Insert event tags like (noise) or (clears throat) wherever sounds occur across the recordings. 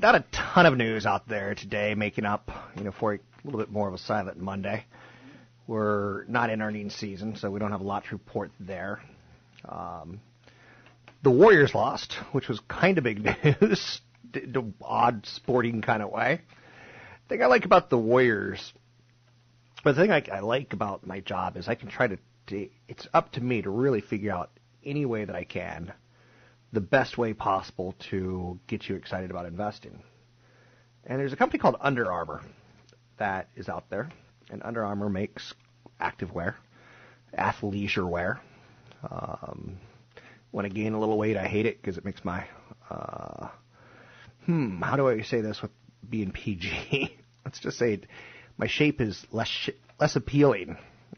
not a ton of news out there today, making up, you know, for a little bit more of a silent Monday. We're not in earnings season, so we don't have a lot to report there. Um, the Warriors lost, which was kind of big (laughs) news, the odd sporting kind of way. The thing I like about the Warriors, but the thing I, I like about my job is I can try to, to, it's up to me to really figure out any way that I can, the best way possible to get you excited about investing. And there's a company called Under Armour that is out there, and Under Armour makes activewear, athleisure wear. Um, when I gain a little weight, I hate it because it makes my, uh, hmm, how do I say this with being PG? (laughs) Let's just say it, my shape is less sh- less appealing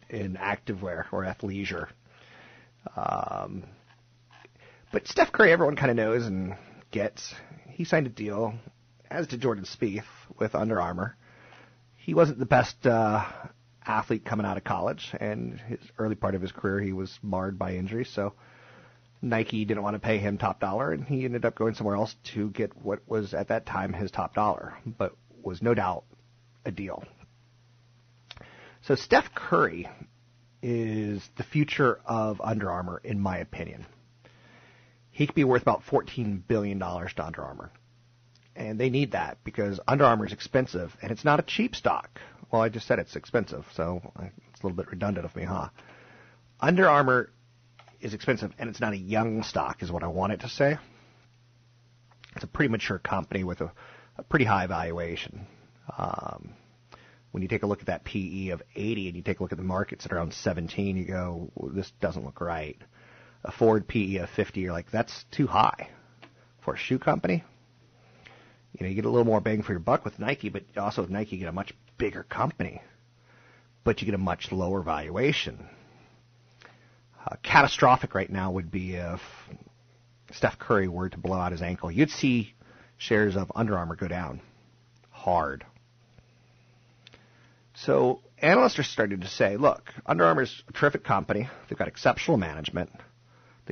in activewear or athleisure. Um, but Steph Curry, everyone kind of knows and gets. He signed a deal, as did Jordan Spieth with Under Armour. He wasn't the best uh, athlete coming out of college, and his early part of his career he was marred by injuries. So Nike didn't want to pay him top dollar, and he ended up going somewhere else to get what was at that time his top dollar, but was no doubt a deal. So Steph Curry is the future of Under Armour, in my opinion. He could be worth about $14 billion to Under Armour. And they need that because Under Armour is expensive, and it's not a cheap stock. Well, I just said it's expensive, so it's a little bit redundant of me, huh? Under Armour is expensive, and it's not a young stock, is what I wanted to say. It's a pretty mature company with a, a pretty high valuation. Um, when you take a look at that PE of 80 and you take a look at the markets at around 17, you go, this doesn't look right. A forward PE of 50, you're like, that's too high for a shoe company. You know, you get a little more bang for your buck with Nike, but also with Nike, you get a much bigger company, but you get a much lower valuation. Uh, catastrophic right now would be if Steph Curry were to blow out his ankle. You'd see shares of Under Armour go down hard. So analysts are starting to say, look, Under Armour's a terrific company. They've got exceptional management.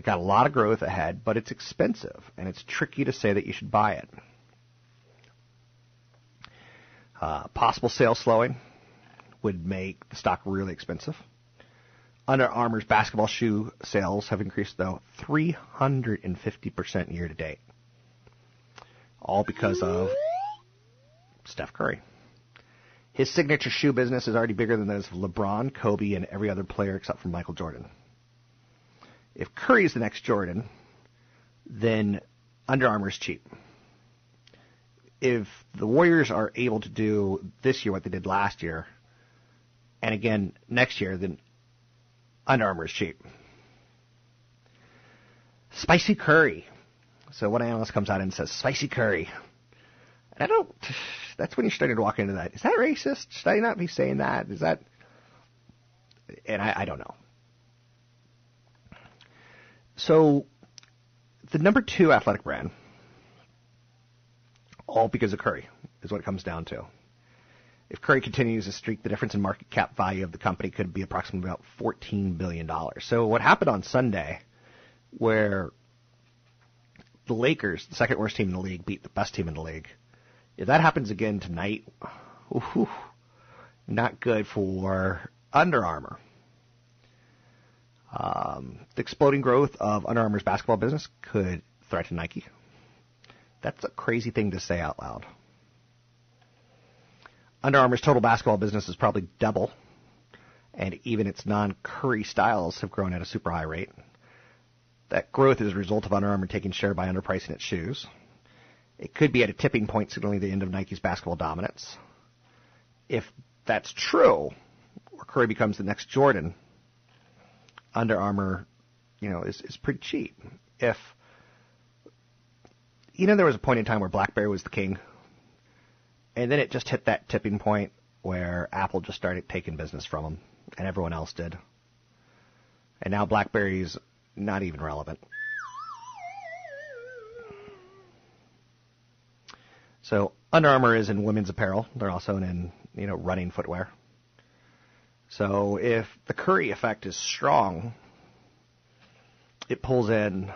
They've got a lot of growth ahead, but it's expensive, and it's tricky to say that you should buy it. Uh, possible sales slowing would make the stock really expensive. Under Armour's basketball shoe sales have increased, though, 350% year to date. All because of Steph Curry. His signature shoe business is already bigger than those of LeBron, Kobe, and every other player except for Michael Jordan. If Curry is the next Jordan, then Under Armour is cheap. If the Warriors are able to do this year what they did last year, and again next year, then Under Armour is cheap. Spicy curry. So one analyst comes out and says, spicy curry. I don't. That's when you're starting to walk into that. Is that racist? Should I not be saying that? Is that? And I, I don't know. So, the number two athletic brand, all because of Curry, is what it comes down to. If Curry continues to streak, the difference in market cap value of the company could be approximately about $14 billion. So what happened on Sunday, where the Lakers, the second worst team in the league, beat the best team in the league, if that happens again tonight, ooh, not good for Under Armour. Um, the exploding growth of Under Armour's basketball business could threaten Nike. That's a crazy thing to say out loud. Under Armour's total basketball business is probably double, and even its non-Curry styles have grown at a super high rate. That growth is a result of Under Armour taking share by underpricing its shoes. It could be at a tipping point signaling the end of Nike's basketball dominance. If that's true, or Curry becomes the next Jordan, Under Armour, you know, is, is pretty cheap. If you know, there was a point in time where BlackBerry was the king and then it just hit that tipping point where Apple just started taking business from them, and everyone else did. And now BlackBerry's not even relevant. So Under Armour is in women's apparel. They're also in you know running footwear. So if the Curry effect is strong, it pulls in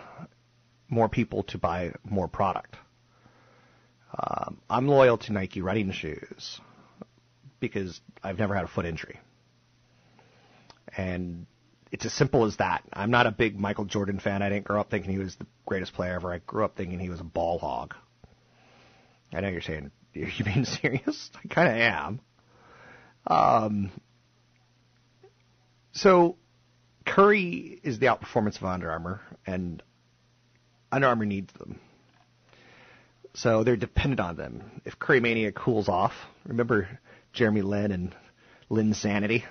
more people to buy more product. Um, I'm loyal to Nike running shoes because I've never had a foot injury. And it's as simple as that. I'm not a big Michael Jordan fan. I didn't grow up thinking he was the greatest player ever. I grew up thinking he was a ball hog. I know you're saying, (laughs) are you being (laughs) serious? I kind of am. Um, so Curry is the outperformance of Under Armour, and Under Armour needs them. So they're dependent on them. If Curry Mania cools off, remember Jeremy Lin and Linsanity?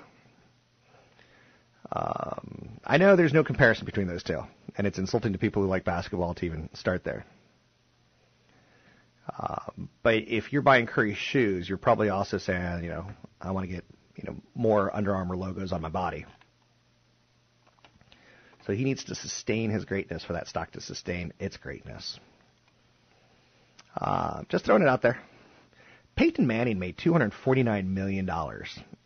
Um, I know there's no comparison between those two, and it's insulting to people who like basketball to even start there. Um, but if you're buying Curry shoes, you're probably also saying, you know, I want to get, you know, more Under Armour logos on my body. So he needs to sustain his greatness for that stock to sustain its greatness. Uh, just throwing it out there. Peyton Manning made $249 million,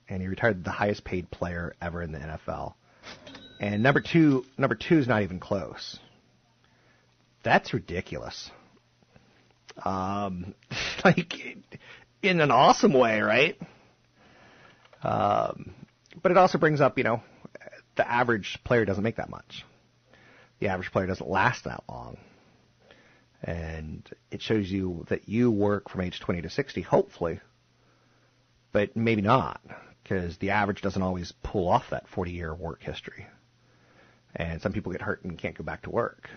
and he retired the highest paid player ever in the NFL. And number two, number two is not even close. That's ridiculous. Um, (laughs) like in an awesome way, right? Um, but it also brings up, you know, the average player doesn't make that much. The average player doesn't last that long and it shows you that you work from age 20 to 60, hopefully, but maybe not, because the average doesn't always pull off that 40 year work history. And some people get hurt and can't go back to work.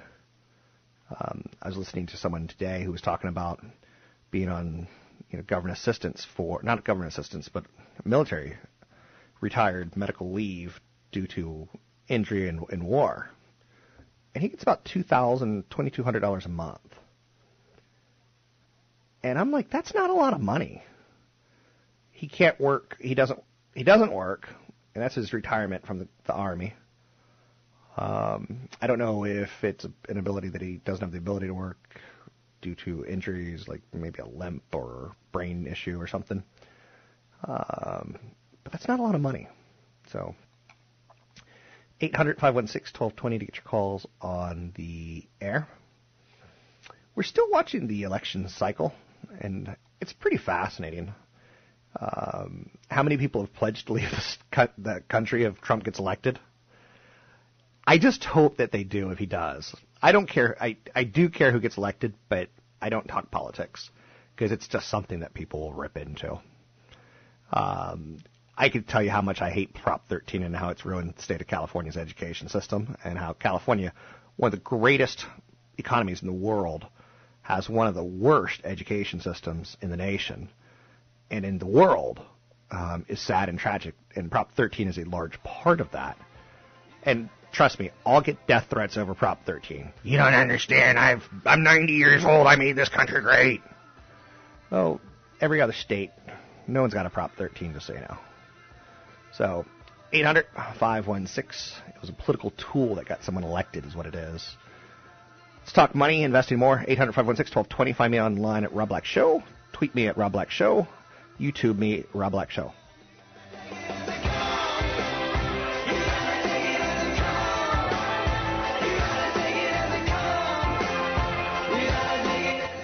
Um, I was listening to someone today who was talking about being on you know, government assistance for, not government assistance, but military retired medical leave due to injury in, in war and he gets about two thousand, twenty two hundred dollars a month. And I'm like, that's not a lot of money. He can't work. He doesn't. He doesn't work, and that's his retirement from the, the army. Um, I don't know if it's an ability that he doesn't have the ability to work due to injuries, like maybe a limp or brain issue or something. Um, but that's not a lot of money. So 800 516 1220 to get your calls on the air. We're still watching the election cycle, and it's pretty fascinating. Um, how many people have pledged to leave (laughs) the country if Trump gets elected? I just hope that they do if he does. I don't care. I, I do care who gets elected, but I don't talk politics because it's just something that people will rip into. Um, I could tell you how much I hate Prop 13 and how it's ruined the state of California's education system and how California, one of the greatest economies in the world, has one of the worst education systems in the nation and in the world um, is sad and tragic. And Prop 13 is a large part of that. And trust me, I'll get death threats over Prop 13. You don't understand. I've I'm 90 years old. I made this country great. Well, every other state, no one's got a Prop 13 to say no. So, 800 516. It was a political tool that got someone elected, is what it is. Let's talk money, investing more. 800 516 1220. Find me online at Rob Black Show. Tweet me at Rob Black Show. YouTube me, Rob Black Show.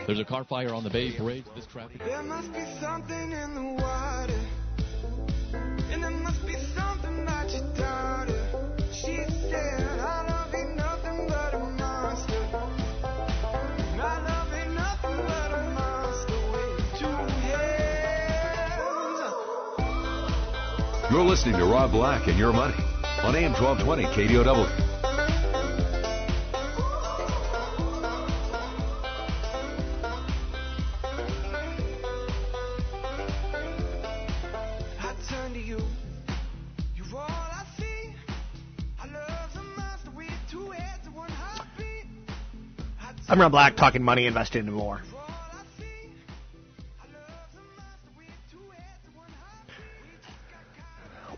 There's a car fire on the Bay Parade. This traffic. There must be something in the water. And there must be something that you doubted. She said, I love ain't nothing but a monster. And I love ain't nothing but a monster with two hands. You're listening to Rob Black and Your Money on AM 1220 KDOW. I'm Rob Black, talking money, investing, and more.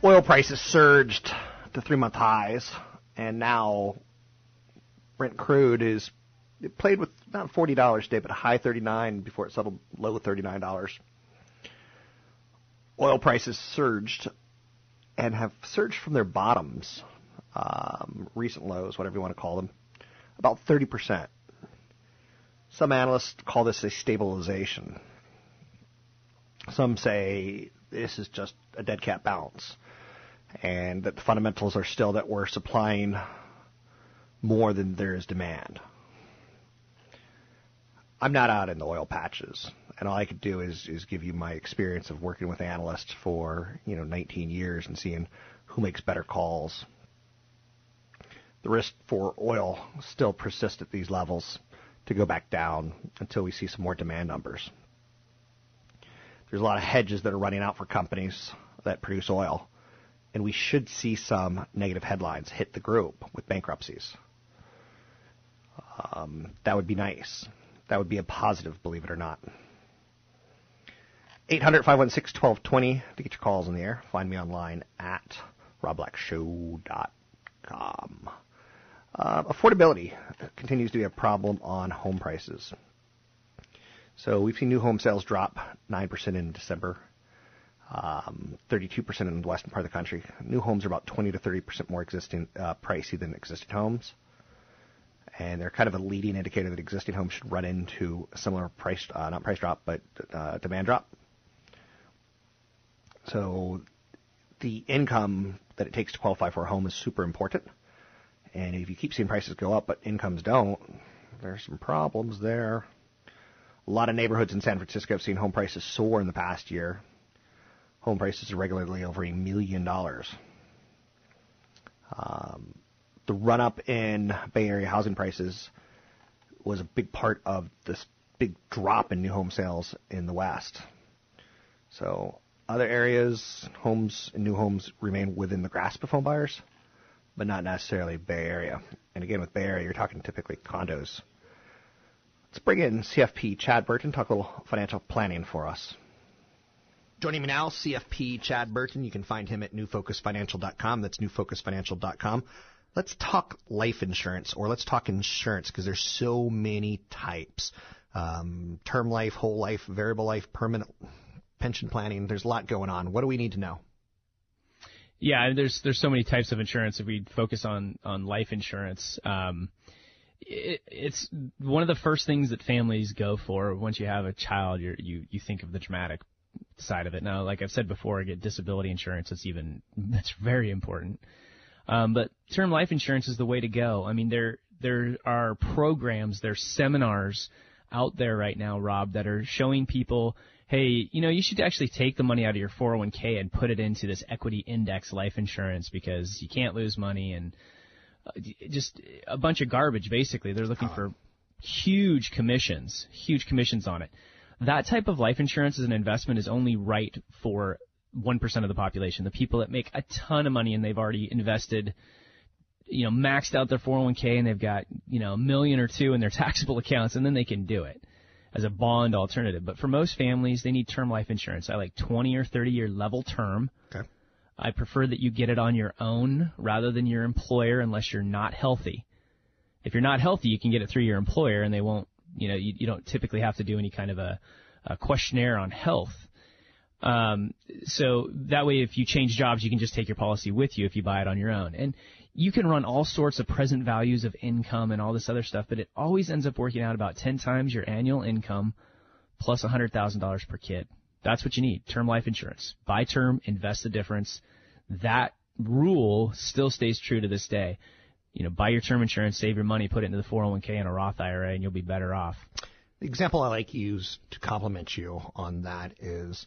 Oil prices surged to three month highs, and now Brent crude is it played with about forty dollars a day, but a high thirty nine before it settled low thirty nine dollars. Oil prices surged and have surged from their bottoms, um, recent lows, whatever you want to call them, about thirty percent. Some analysts call this a stabilization. Some say this is just a dead cat bounce and that the fundamentals are still that we're supplying more than there is demand. I'm not out in the oil patches, and all I could do is, is give you my experience of working with analysts for you know 19 years and seeing who makes better calls. The risk for oil still persists at these levels to go back down until we see some more demand numbers. There's a lot of hedges that are running out for companies that produce oil and we should see some negative headlines hit the group with bankruptcies. Um, that would be nice. That would be a positive, believe it or not. 800 516 1220 to get your calls in the air. Find me online at robblackshow.com. Uh, affordability continues to be a problem on home prices. So we've seen new home sales drop 9% in December um, 32% in the western part of the country. New homes are about 20 to 30% more existing uh, pricey than existing homes, and they're kind of a leading indicator that existing homes should run into a similar price, uh, not price drop, but uh, demand drop. So the income that it takes to qualify for a home is super important, and if you keep seeing prices go up but incomes don't, there's some problems there. A lot of neighborhoods in San Francisco have seen home prices soar in the past year home prices are regularly over a million dollars. Um, the run up in Bay Area housing prices was a big part of this big drop in new home sales in the West. So other areas, homes and new homes remain within the grasp of home buyers, but not necessarily Bay Area. And again, with Bay Area, you're talking typically condos. Let's bring in CFP Chad Burton, talk a little financial planning for us. Joining me now, CFP Chad Burton. You can find him at newfocusfinancial.com. That's newfocusfinancial.com. Let's talk life insurance, or let's talk insurance, because there's so many types. Um, term life, whole life, variable life, permanent pension planning. There's a lot going on. What do we need to know? Yeah, there's there's so many types of insurance. If we focus on on life insurance, um, it, it's one of the first things that families go for once you have a child. You're, you you think of the dramatic side of it. Now, like I've said before, I get disability insurance. It's even (laughs) that's very important. Um, but term life insurance is the way to go. I mean, there there are programs, there's seminars out there right now, Rob, that are showing people, hey, you know, you should actually take the money out of your 401k and put it into this equity index life insurance because you can't lose money and uh, just a bunch of garbage. Basically, they're looking for huge commissions, huge commissions on it that type of life insurance as an investment is only right for 1% of the population, the people that make a ton of money and they've already invested, you know, maxed out their 401k and they've got, you know, a million or two in their (laughs) taxable accounts and then they can do it. As a bond alternative. But for most families, they need term life insurance. I like 20 or 30 year level term. Okay. I prefer that you get it on your own rather than your employer unless you're not healthy. If you're not healthy, you can get it through your employer and they won't, you know, you, you don't typically have to do any kind of a, a questionnaire on health. Um, so that way, if you change jobs, you can just take your policy with you if you buy it on your own. And you can run all sorts of present values of income and all this other stuff, but it always ends up working out about 10 times your annual income plus $100,000 per kid. That's what you need. Term life insurance. Buy term, invest the difference. That rule still stays true to this day. You know, buy your term insurance, save your money, put it into the 401k and a Roth IRA, and you'll be better off. The example I like to use to compliment you on that is,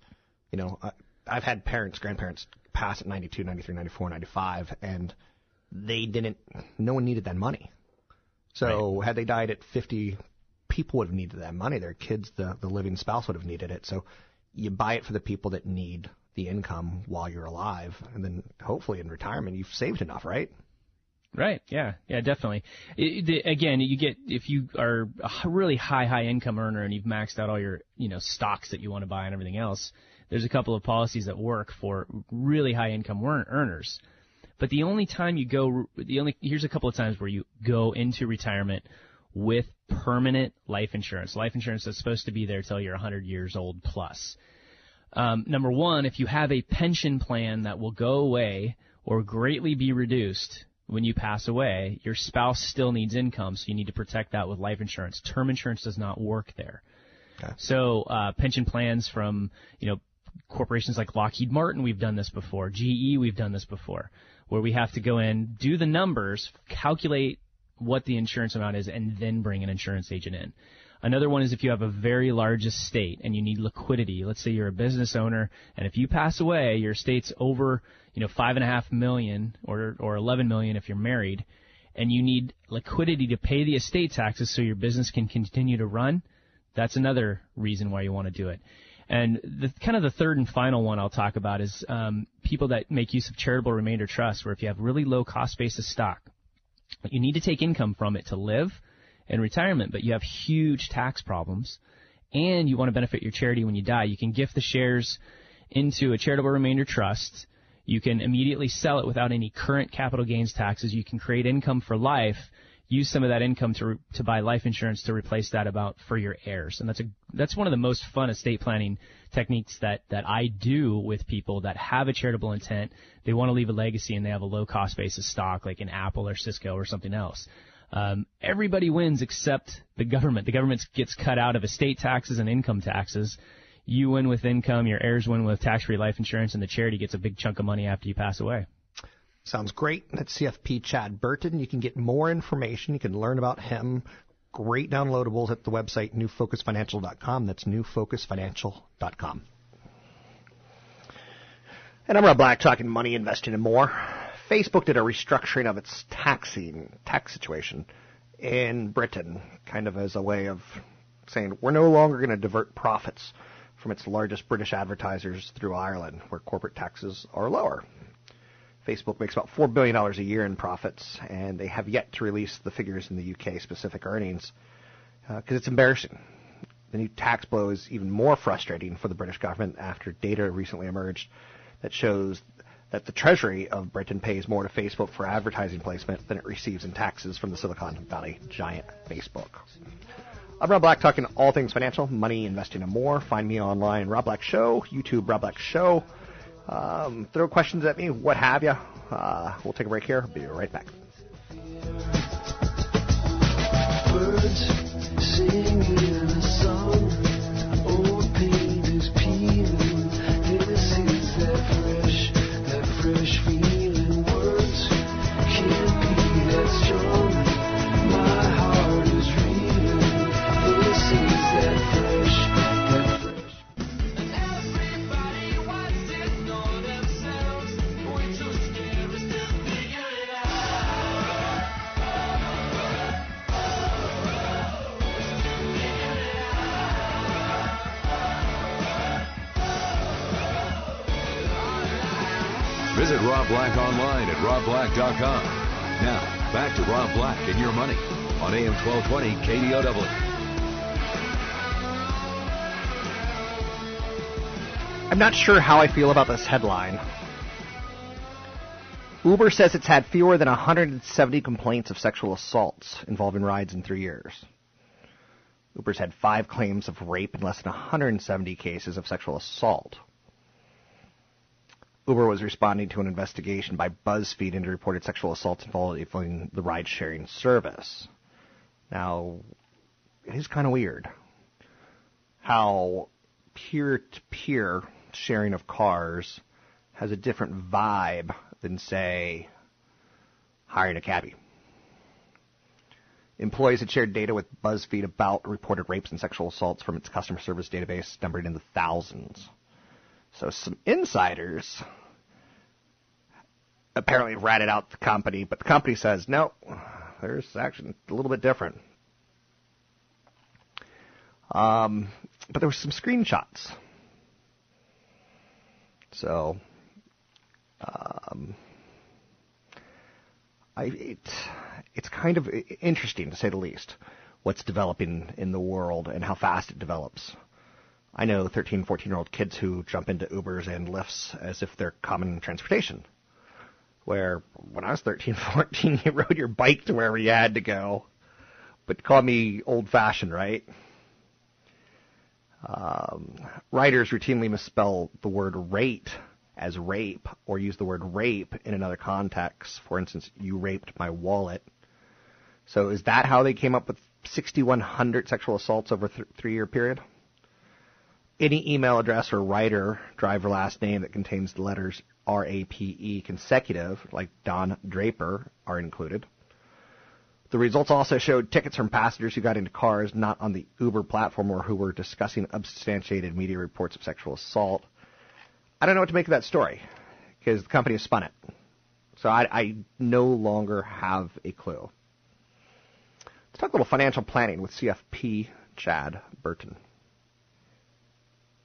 you know, I've had parents, grandparents pass at 92, 93, 94, 95, and they didn't, no one needed that money. So had they died at 50, people would have needed that money. Their kids, the, the living spouse would have needed it. So you buy it for the people that need the income while you're alive, and then hopefully in retirement you've saved enough, right? Right. Yeah. Yeah. Definitely. It, the, again, you get if you are a really high high income earner and you've maxed out all your you know stocks that you want to buy and everything else. There's a couple of policies that work for really high income earn- earners. But the only time you go, the only here's a couple of times where you go into retirement with permanent life insurance. Life insurance that's supposed to be there till you're 100 years old plus. Um, number one, if you have a pension plan that will go away or greatly be reduced when you pass away, your spouse still needs income, so you need to protect that with life insurance. Term insurance does not work there. Okay. So uh, pension plans from you know corporations like Lockheed Martin, we've done this before. GE, we've done this before, where we have to go in, do the numbers, calculate what the insurance amount is, and then bring an insurance agent in. Another one is if you have a very large estate and you need liquidity. Let's say you're a business owner, and if you pass away, your estate's over, you know, five and a half million or or 11 million if you're married, and you need liquidity to pay the estate taxes so your business can continue to run. That's another reason why you want to do it. And the kind of the third and final one I'll talk about is um, people that make use of charitable remainder trusts, where if you have really low cost basis stock, you need to take income from it to live in retirement, but you have huge tax problems, and you want to benefit your charity when you die. You can gift the shares into a charitable remainder trust. You can immediately sell it without any current capital gains taxes. You can create income for life. Use some of that income to to buy life insurance to replace that about for your heirs, and that's a that's one of the most fun estate planning techniques that that I do with people that have a charitable intent. They want to leave a legacy, and they have a low cost basis stock like an Apple or Cisco or something else. Um, everybody wins except the government. The government gets cut out of estate taxes and income taxes. You win with income, your heirs win with tax-free life insurance, and the charity gets a big chunk of money after you pass away. Sounds great. That's CFP Chad Burton. You can get more information. You can learn about him. Great downloadables at the website newfocusfinancial.com. That's newfocusfinancial.com. And I'm Rob Black talking money, investing, and more. Facebook did a restructuring of its taxing tax situation in Britain, kind of as a way of saying we're no longer going to divert profits from its largest British advertisers through Ireland, where corporate taxes are lower. Facebook makes about $4 billion a year in profits, and they have yet to release the figures in the UK specific earnings because uh, it's embarrassing. The new tax blow is even more frustrating for the British government after data recently emerged that shows that the Treasury of Britain pays more to Facebook for advertising placement than it receives in taxes from the Silicon Valley giant Facebook. I'm Rob Black, talking all things financial, money, investing, and more. Find me online, Rob Black Show, YouTube, Rob Black Show. Um, throw questions at me, what have you. Uh, we'll take a break here. Be right back. Birds RobBlack.com. Now, back to Rob Black and your money on AM 1220 KDOW. I'm not sure how I feel about this headline. Uber says it's had fewer than 170 complaints of sexual assaults involving rides in three years. Uber's had five claims of rape and less than 170 cases of sexual assault. Uber was responding to an investigation by BuzzFeed into reported sexual assaults involving the ride sharing service. Now, it is kind of weird how peer to peer sharing of cars has a different vibe than, say, hiring a cabbie. Employees had shared data with BuzzFeed about reported rapes and sexual assaults from its customer service database, numbered in the thousands. So some insiders apparently ratted out the company, but the company says, no, there's actually a little bit different. Um, but there were some screenshots. So, um, I, it, it's kind of interesting to say the least what's developing in the world and how fast it develops. I know 13, 14 year old kids who jump into Ubers and Lyfts as if they're common transportation. Where when I was 13, (laughs) 14, you rode your bike to wherever you had to go. But call me old fashioned, right? Um, writers routinely misspell the word rate as rape or use the word rape in another context. For instance, you raped my wallet. So is that how they came up with 6,100 sexual assaults over a th- three year period? Any email address or writer, driver last name that contains the letters R A P E consecutive, like Don Draper, are included. The results also showed tickets from passengers who got into cars not on the Uber platform or who were discussing unsubstantiated media reports of sexual assault. I don't know what to make of that story because the company has spun it. So I, I no longer have a clue. Let's talk a little financial planning with CFP Chad Burton.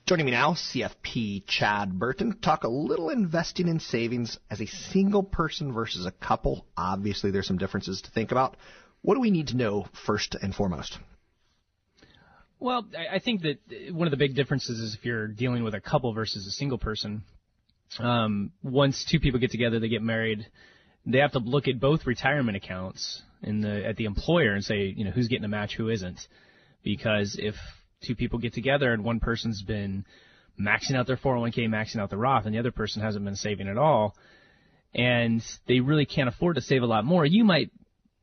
Joining me now, CFP Chad Burton. Talk a little investing in savings as a single person versus a couple. Obviously, there's some differences to think about. What do we need to know first and foremost? Well, I think that one of the big differences is if you're dealing with a couple versus a single person. Um, once two people get together, they get married, they have to look at both retirement accounts in the at the employer and say, you know, who's getting a match, who isn't. Because if two people get together and one person's been maxing out their 401k, maxing out the Roth, and the other person hasn't been saving at all, and they really can't afford to save a lot more, you might,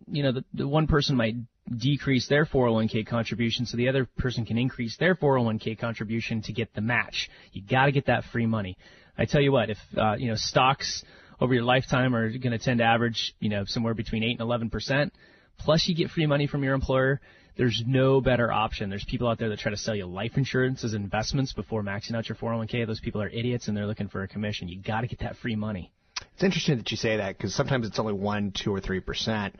you know, the, the one person might decrease their 401k contribution so the other person can increase their 401k contribution to get the match. You got to get that free money. I tell you what, if uh, you know stocks over your lifetime are going to tend to average, you know, somewhere between 8 and 11 percent, plus you get free money from your employer, there's no better option. There's people out there that try to sell you life insurance as investments before maxing out your 401k. Those people are idiots and they're looking for a commission. You got to get that free money. It's interesting that you say that because sometimes it's only 1, 2, or 3 percent,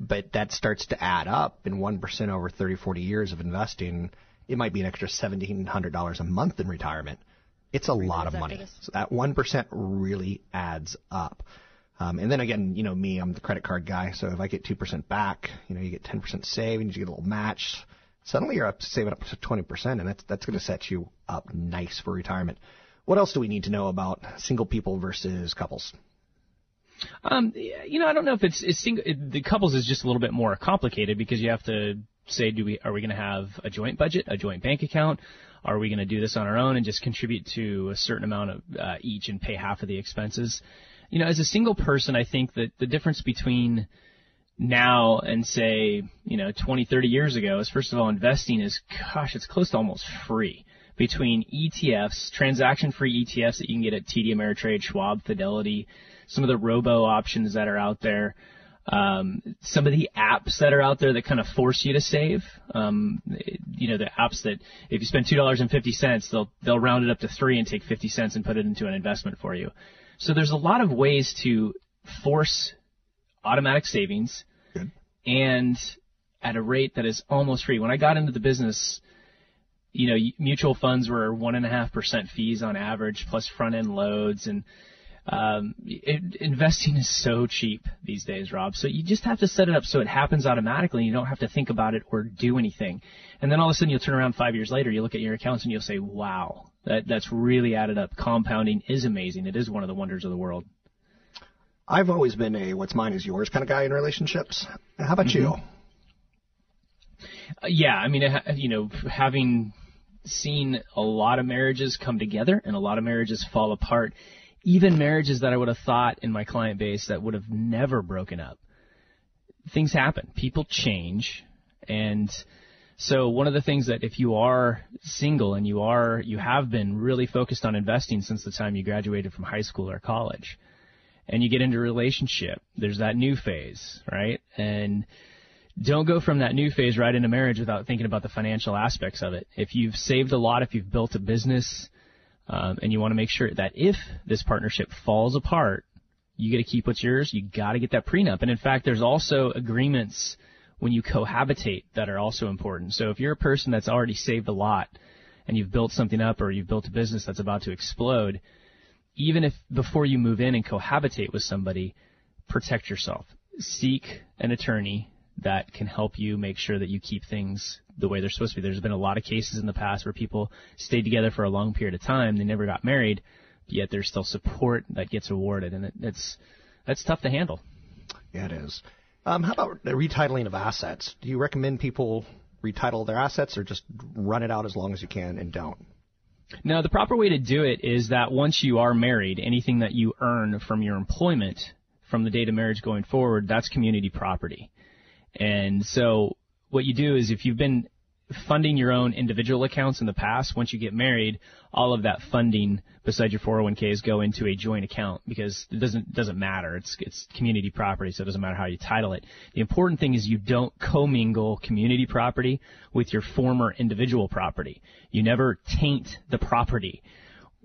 but that starts to add up. And 1 percent over 30, 40 years of investing, it might be an extra $1,700 a month in retirement. It's a lot of money. So that 1% really adds up. Um, and then again, you know me, I'm the credit card guy, so if I get 2% back, you know, you get 10% savings, you get a little match. Suddenly you're up saving up to 20%, and that's, that's going to set you up nice for retirement. What else do we need to know about single people versus couples? Um, you know, I don't know if it's, it's single, it, the couples is just a little bit more complicated because you have to say, do we, are we going to have a joint budget, a joint bank account? Are we going to do this on our own and just contribute to a certain amount of uh, each and pay half of the expenses? You know, as a single person, I think that the difference between now and say, you know, 20, 30 years ago is first of all, investing is, gosh, it's close to almost free between ETFs, transaction free ETFs that you can get at TD Ameritrade, Schwab, Fidelity, some of the robo options that are out there. Um, some of the apps that are out there that kind of force you to save. Um, you know, the apps that if you spend two dollars and fifty cents, they'll they'll round it up to three and take fifty cents and put it into an investment for you. So there's a lot of ways to force automatic savings, Good. and at a rate that is almost free. When I got into the business, you know, mutual funds were one and a half percent fees on average, plus front end loads and Um, it, investing is so cheap these days, Rob. So you just have to set it up so it happens automatically. and You don't have to think about it or do anything. And then all of a sudden you'll turn around five years later, you look at your accounts and you'll say, wow, that, that's really added up. Compounding is amazing. It is one of the wonders of the world. I've always been a what's mine is yours kind of guy in relationships. How about you? Uh, yeah, I mean, you know, having seen a lot of marriages come together and a lot of marriages fall apart, even marriages that I would have thought in my client base that would have never broken up. Things happen. People change. And so one of the things that if you are single and you are, you have been really focused on investing since the time you graduated from high school or college and you get into a relationship, there's that new phase, right? And don't go from that new phase right into marriage without thinking about the financial aspects of it. If you've saved a lot, if you've built a business, um, and you want to make sure that if this partnership falls apart, you got to keep what's yours. You got to get that prenup. And in fact, there's also agreements when you cohabitate that are also important. So if you're a person that's already saved a lot and you've built something up or you've built a business that's about to explode, even if before you move in and cohabitate with somebody, protect yourself. Seek an attorney that can help you make sure that you keep things the way they're supposed to be. There's been a lot of cases in the past where people stayed together for a long period of time, they never got married, yet there's still support that gets awarded, and it, it's that's tough to handle. Yeah, it is. Um, how about the retitling of assets? Do you recommend people retitle their assets, or just run it out as long as you can and don't? No, the proper way to do it is that once you are married, anything that you earn from your employment from the date of marriage going forward, that's community property. And so what you do is if you've been funding your own individual accounts in the past, once you get married, all of that funding besides your 401ks go into a joint account because it doesn't doesn't matter. It's it's community property, so it doesn't matter how you title it. The important thing is you don't commingle community property with your former individual property. You never taint the property.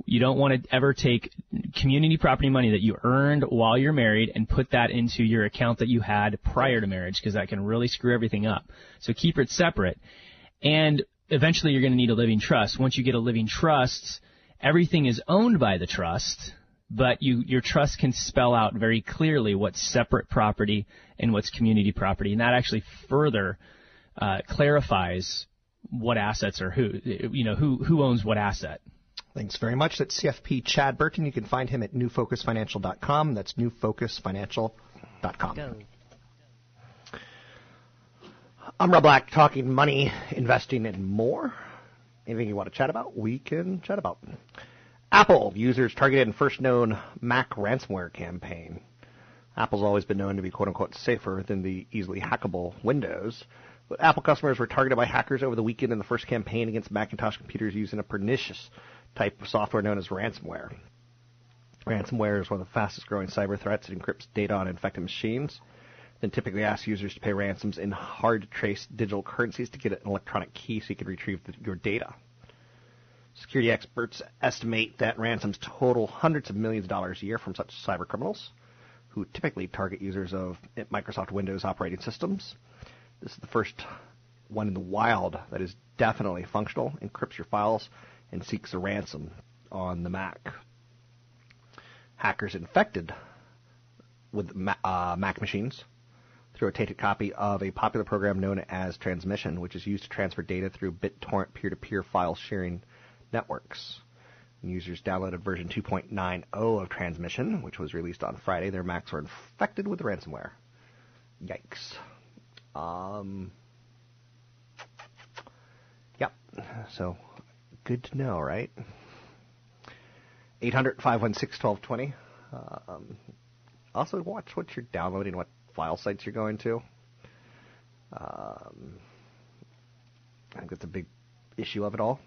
You don't want to ever take community property money that you earned while you're married and put that into your account that you had prior to marriage because that can really screw everything up. So keep it separate. And eventually you're going to need a living trust. Once you get a living trust, everything is owned by the trust, but you, your trust can spell out very clearly what's separate property and what's community property. And that actually further uh, clarifies what assets are who, you know, who, who owns what asset. Thanks very much. That's CFP Chad Burton. You can find him at newfocusfinancial.com. That's newfocusfinancial.com. Go. I'm Rob Black, talking money, investing, and more. Anything you want to chat about, we can chat about. Apple users targeted in first known Mac ransomware campaign. Apple's always been known to be quote unquote safer than the easily hackable Windows. But Apple customers were targeted by hackers over the weekend in the first campaign against Macintosh computers using a pernicious type of software known as ransomware. Ransomware is one of the fastest growing cyber threats. It encrypts data on infected machines, then typically asks users to pay ransoms in hard to trace digital currencies to get an electronic key so you can retrieve the, your data. Security experts estimate that ransoms total hundreds of millions of dollars a year from such cyber criminals, who typically target users of Microsoft Windows operating systems. This is the first one in the wild that is definitely functional, encrypts your files, and seeks a ransom on the Mac. Hackers infected with uh, Mac machines through a tainted copy of a popular program known as Transmission, which is used to transfer data through BitTorrent peer-to-peer file sharing networks. users downloaded version 2.90 of Transmission, which was released on Friday. Their Macs were infected with ransomware. Yikes. Um, yep. So good to know, right? 800 516 1220. Um, also, watch what you're downloading, what file sites you're going to. Um, I think that's a big issue of it all.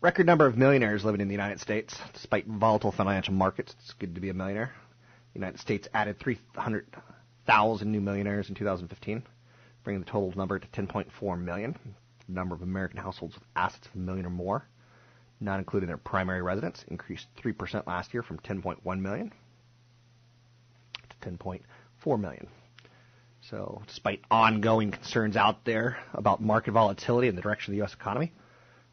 Record number of millionaires living in the United States. Despite volatile financial markets, it's good to be a millionaire. The United States added 300,000 new millionaires in 2015, bringing the total number to 10.4 million. The number of American households with assets of a million or more, not including their primary residence, increased 3% last year from 10.1 million to 10.4 million. So, despite ongoing concerns out there about market volatility and the direction of the U.S. economy,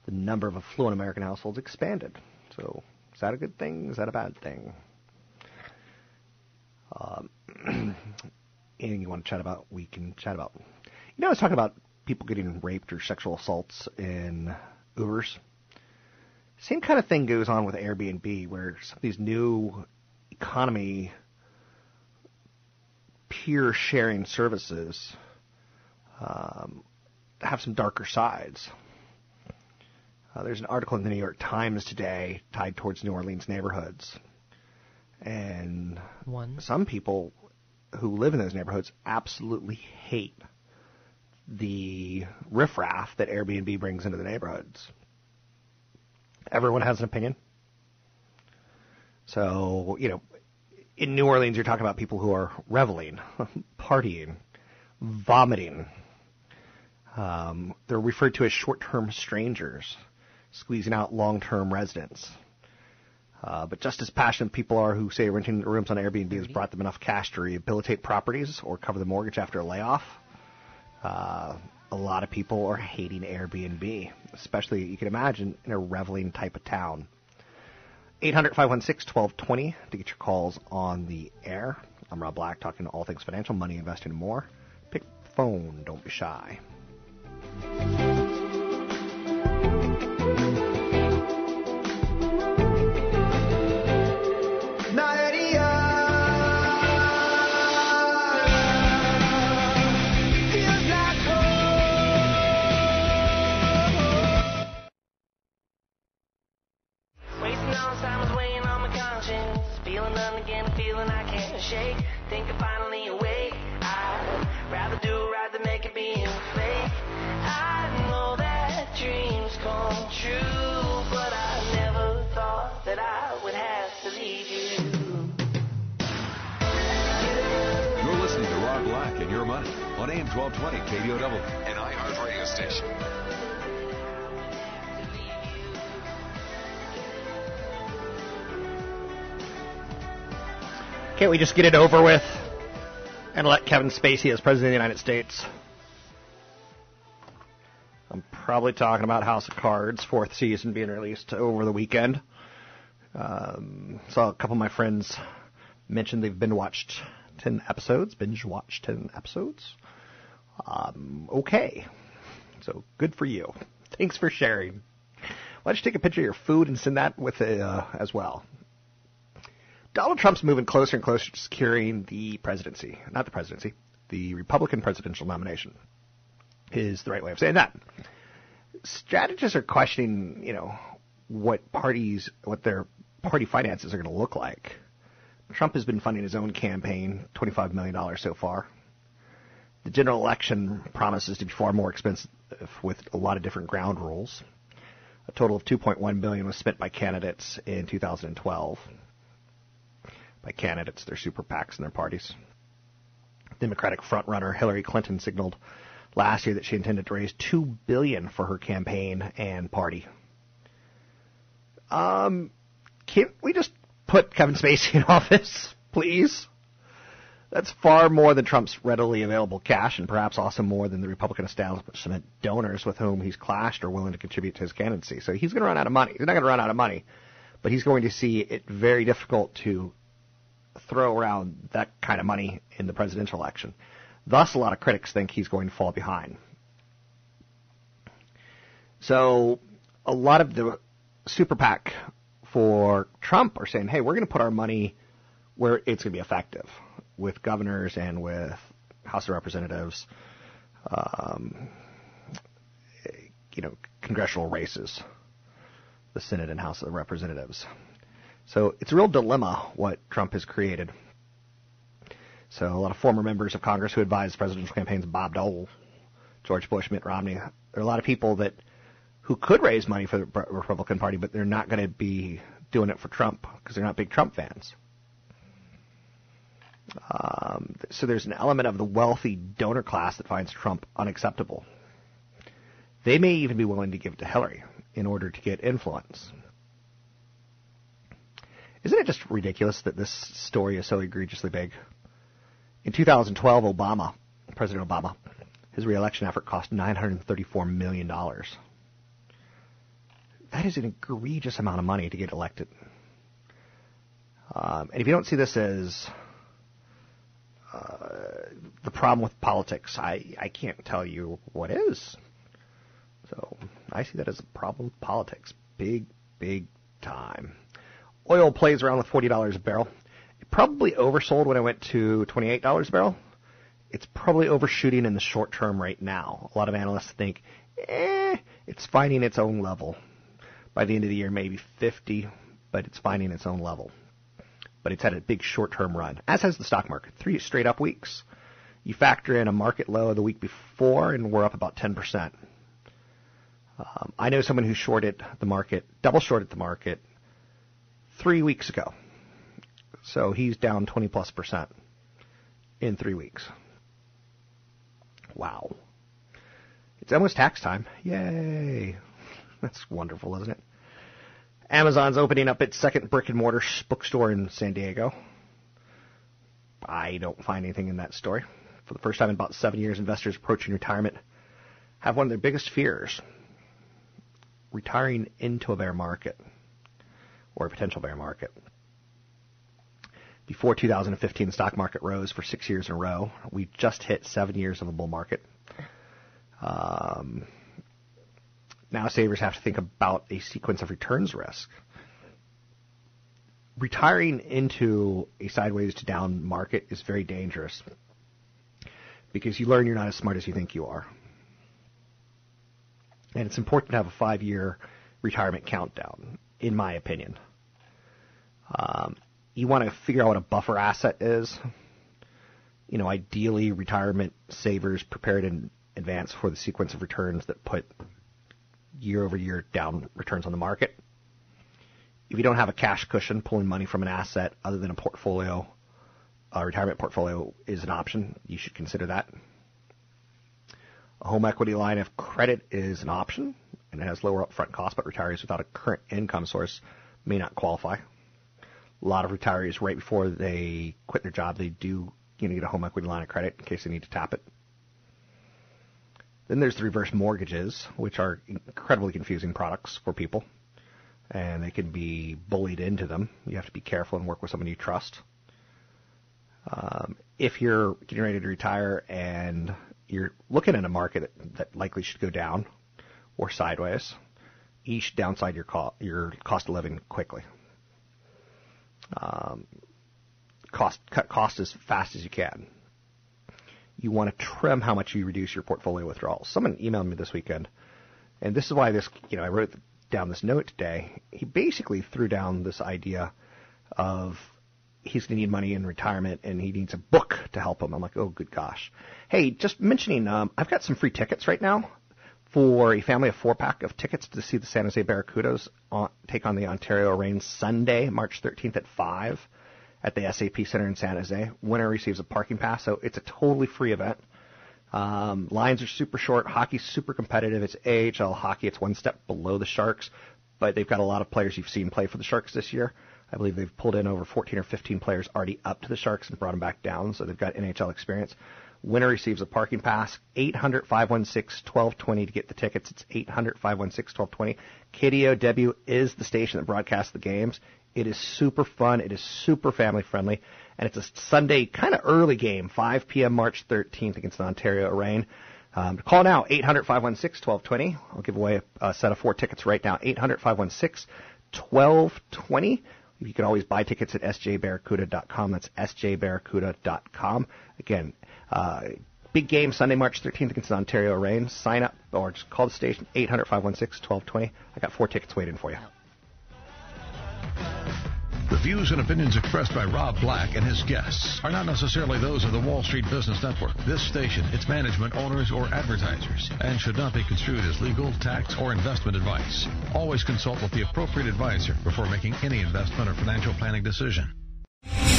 the number of affluent American households expanded. So, is that a good thing? Is that a bad thing? Um, (clears throat) anything you want to chat about, we can chat about. You know, I was talking about people getting raped or sexual assaults in Ubers. Same kind of thing goes on with Airbnb, where some of these new economy peer sharing services um, have some darker sides. Uh, there's an article in the New York Times today tied towards New Orleans neighborhoods. And One. some people who live in those neighborhoods absolutely hate the riffraff that Airbnb brings into the neighborhoods. Everyone has an opinion. So, you know, in New Orleans, you're talking about people who are reveling, (laughs) partying, vomiting. Um, they're referred to as short-term strangers, squeezing out long-term residents. Uh, but just as passionate people are who say renting rooms on Airbnb has brought them enough cash to rehabilitate properties or cover the mortgage after a layoff, uh, a lot of people are hating Airbnb, especially, you can imagine, in a reveling type of town. 800 516 1220 to get your calls on the air. I'm Rob Black, talking all things financial, money, investing, and more. Pick phone, don't be shy. Feeling I can't shake. Think I'm finally awake. I'd rather do right than make it being fake. I know that dreams come true, but I never thought that I would have to leave you. You're listening to Rob Black and Your Money on AM 1220 KDOW, an iHeart radio station. Can't we just get it over with and let Kevin Spacey as President of the United States? I'm probably talking about House of Cards, fourth season being released over the weekend. Um, saw a couple of my friends mention they've been watched 10 episodes, binge watched 10 episodes. Um, okay. So good for you. (laughs) Thanks for sharing. Why don't you take a picture of your food and send that with it uh, as well? Donald Trump's moving closer and closer to securing the presidency. Not the presidency, the Republican presidential nomination is the right way of saying that. Strategists are questioning, you know, what parties, what their party finances are going to look like. Trump has been funding his own campaign, $25 million so far. The general election promises to be far more expensive with a lot of different ground rules. A total of 2.1 billion was spent by candidates in 2012 by candidates, their super PACs, and their parties. Democratic frontrunner Hillary Clinton signaled last year that she intended to raise two billion for her campaign and party. Um, can't we just put Kevin Spacey in (laughs) office, please? That's far more than Trump's readily available cash, and perhaps also more than the Republican establishment donors with whom he's clashed are willing to contribute to his candidacy. So he's going to run out of money. He's not going to run out of money, but he's going to see it very difficult to throw around that kind of money in the presidential election. Thus, a lot of critics think he's going to fall behind. So, a lot of the super PAC for Trump are saying, hey, we're going to put our money where it's going to be effective with governors and with House of Representatives, um, you know, congressional races, the Senate and House of Representatives. So it's a real dilemma what Trump has created. So a lot of former members of Congress who advised presidential campaigns, Bob Dole, George Bush, Mitt Romney, there are a lot of people that who could raise money for the Republican Party, but they're not going to be doing it for Trump because they're not big Trump fans. Um, so there's an element of the wealthy donor class that finds Trump unacceptable. They may even be willing to give it to Hillary in order to get influence. Isn't it just ridiculous that this story is so egregiously big? In 2012, Obama, President Obama, his reelection effort cost $934 million. That is an egregious amount of money to get elected. Um, and if you don't see this as uh, the problem with politics. I, I can't tell you what is. So I see that as a problem with politics. Big, big time. Oil plays around the $40 a barrel. It probably oversold when I went to $28 a barrel. It's probably overshooting in the short term right now. A lot of analysts think, eh, it's finding its own level. By the end of the year, maybe 50, but it's finding its own level. But it's had a big short term run, as has the stock market. Three straight up weeks. You factor in a market low of the week before, and we're up about 10%. Um, I know someone who shorted the market, double shorted the market, three weeks ago. So he's down 20 plus percent in three weeks. Wow. It's almost tax time. Yay. (laughs) That's wonderful, isn't it? Amazon's opening up its second brick and mortar bookstore in San Diego. I don't find anything in that story. For the first time in about seven years, investors approaching retirement have one of their biggest fears retiring into a bear market or a potential bear market. Before 2015, the stock market rose for six years in a row. We just hit seven years of a bull market. Um, now savers have to think about a sequence of returns risk. Retiring into a sideways to down market is very dangerous because you learn you're not as smart as you think you are. And it's important to have a five year retirement countdown, in my opinion. Um, you want to figure out what a buffer asset is. You know, ideally, retirement savers prepared in advance for the sequence of returns that put year over year down returns on the market. If you don't have a cash cushion, pulling money from an asset other than a portfolio, a retirement portfolio is an option. You should consider that. A home equity line of credit is an option and it has lower upfront costs, but retirees without a current income source may not qualify. A lot of retirees, right before they quit their job, they do you know, get a home equity line of credit in case they need to tap it. Then there's the reverse mortgages, which are incredibly confusing products for people, and they can be bullied into them. You have to be careful and work with someone you trust. Um, if you're getting ready to retire and you're looking at a market that, that likely should go down or sideways, each downside your co- your cost of living quickly. Um, cost cut costs as fast as you can. You want to trim how much you reduce your portfolio withdrawals. Someone emailed me this weekend, and this is why this you know I wrote down this note today. He basically threw down this idea of he's going to need money in retirement and he needs a book to help him. I'm like, oh, good gosh. Hey, just mentioning, um, I've got some free tickets right now for a family of four pack of tickets to see the San Jose Barracudas on, take on the Ontario Reign Sunday, March 13th at 5 at the SAP Center in San Jose. Winner receives a parking pass, so it's a totally free event. Um, lines are super short. Hockey's super competitive. It's AHL hockey. It's one step below the Sharks, but they've got a lot of players you've seen play for the Sharks this year. I believe they've pulled in over 14 or 15 players already up to the Sharks and brought them back down, so they've got NHL experience. Winner receives a parking pass. 800 516 1220 to get the tickets. It's 800 516 1220. KDOW is the station that broadcasts the games. It is super fun. It is super family friendly. And it's a Sunday, kind of early game, 5 p.m. March 13th against the Ontario Reign. Um, call now, 800 516 1220. I'll give away a, a set of four tickets right now, 800 516 1220. You can always buy tickets at sjbarracuda.com. That's sjbarracuda.com. Again, uh, big game Sunday, March 13th against Ontario Reign. Sign up or just call the station 800 516 1220. I got four tickets waiting for you. The views and opinions expressed by Rob Black and his guests are not necessarily those of the Wall Street Business Network, this station, its management, owners, or advertisers, and should not be construed as legal, tax, or investment advice. Always consult with the appropriate advisor before making any investment or financial planning decision.